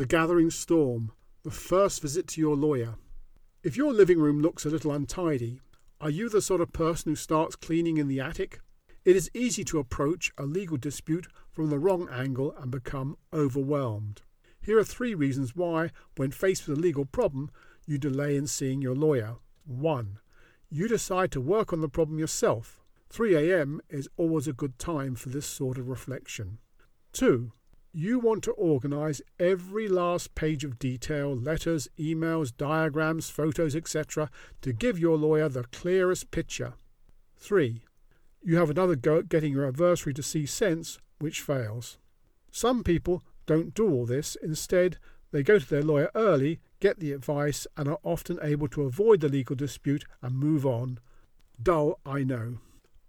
The Gathering Storm The First Visit to Your Lawyer. If your living room looks a little untidy, are you the sort of person who starts cleaning in the attic? It is easy to approach a legal dispute from the wrong angle and become overwhelmed. Here are three reasons why, when faced with a legal problem, you delay in seeing your lawyer. 1. You decide to work on the problem yourself. 3 a.m. is always a good time for this sort of reflection. 2. You want to organize every last page of detail, letters, emails, diagrams, photos, etc., to give your lawyer the clearest picture. 3. You have another go at getting your adversary to see sense, which fails. Some people don't do all this. Instead, they go to their lawyer early, get the advice, and are often able to avoid the legal dispute and move on. Dull, I know.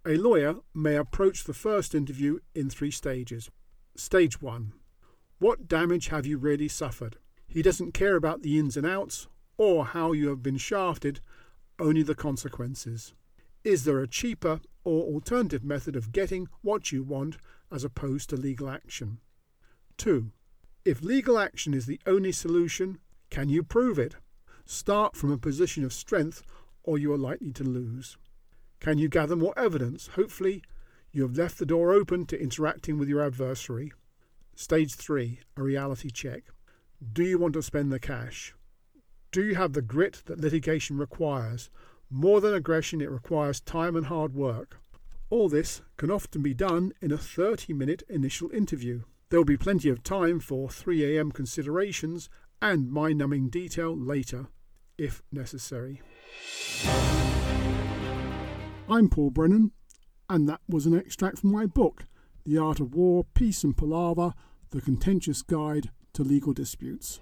A lawyer may approach the first interview in three stages. Stage 1 What damage have you really suffered? He doesn't care about the ins and outs or how you have been shafted, only the consequences. Is there a cheaper or alternative method of getting what you want as opposed to legal action? 2. If legal action is the only solution, can you prove it? Start from a position of strength or you are likely to lose. Can you gather more evidence? Hopefully, you have left the door open to interacting with your adversary. Stage 3 A reality check. Do you want to spend the cash? Do you have the grit that litigation requires? More than aggression, it requires time and hard work. All this can often be done in a 30 minute initial interview. There will be plenty of time for 3am considerations and mind numbing detail later, if necessary. I'm Paul Brennan, and that was an extract from my book, The Art of War, Peace and Palaver The Contentious Guide to Legal Disputes.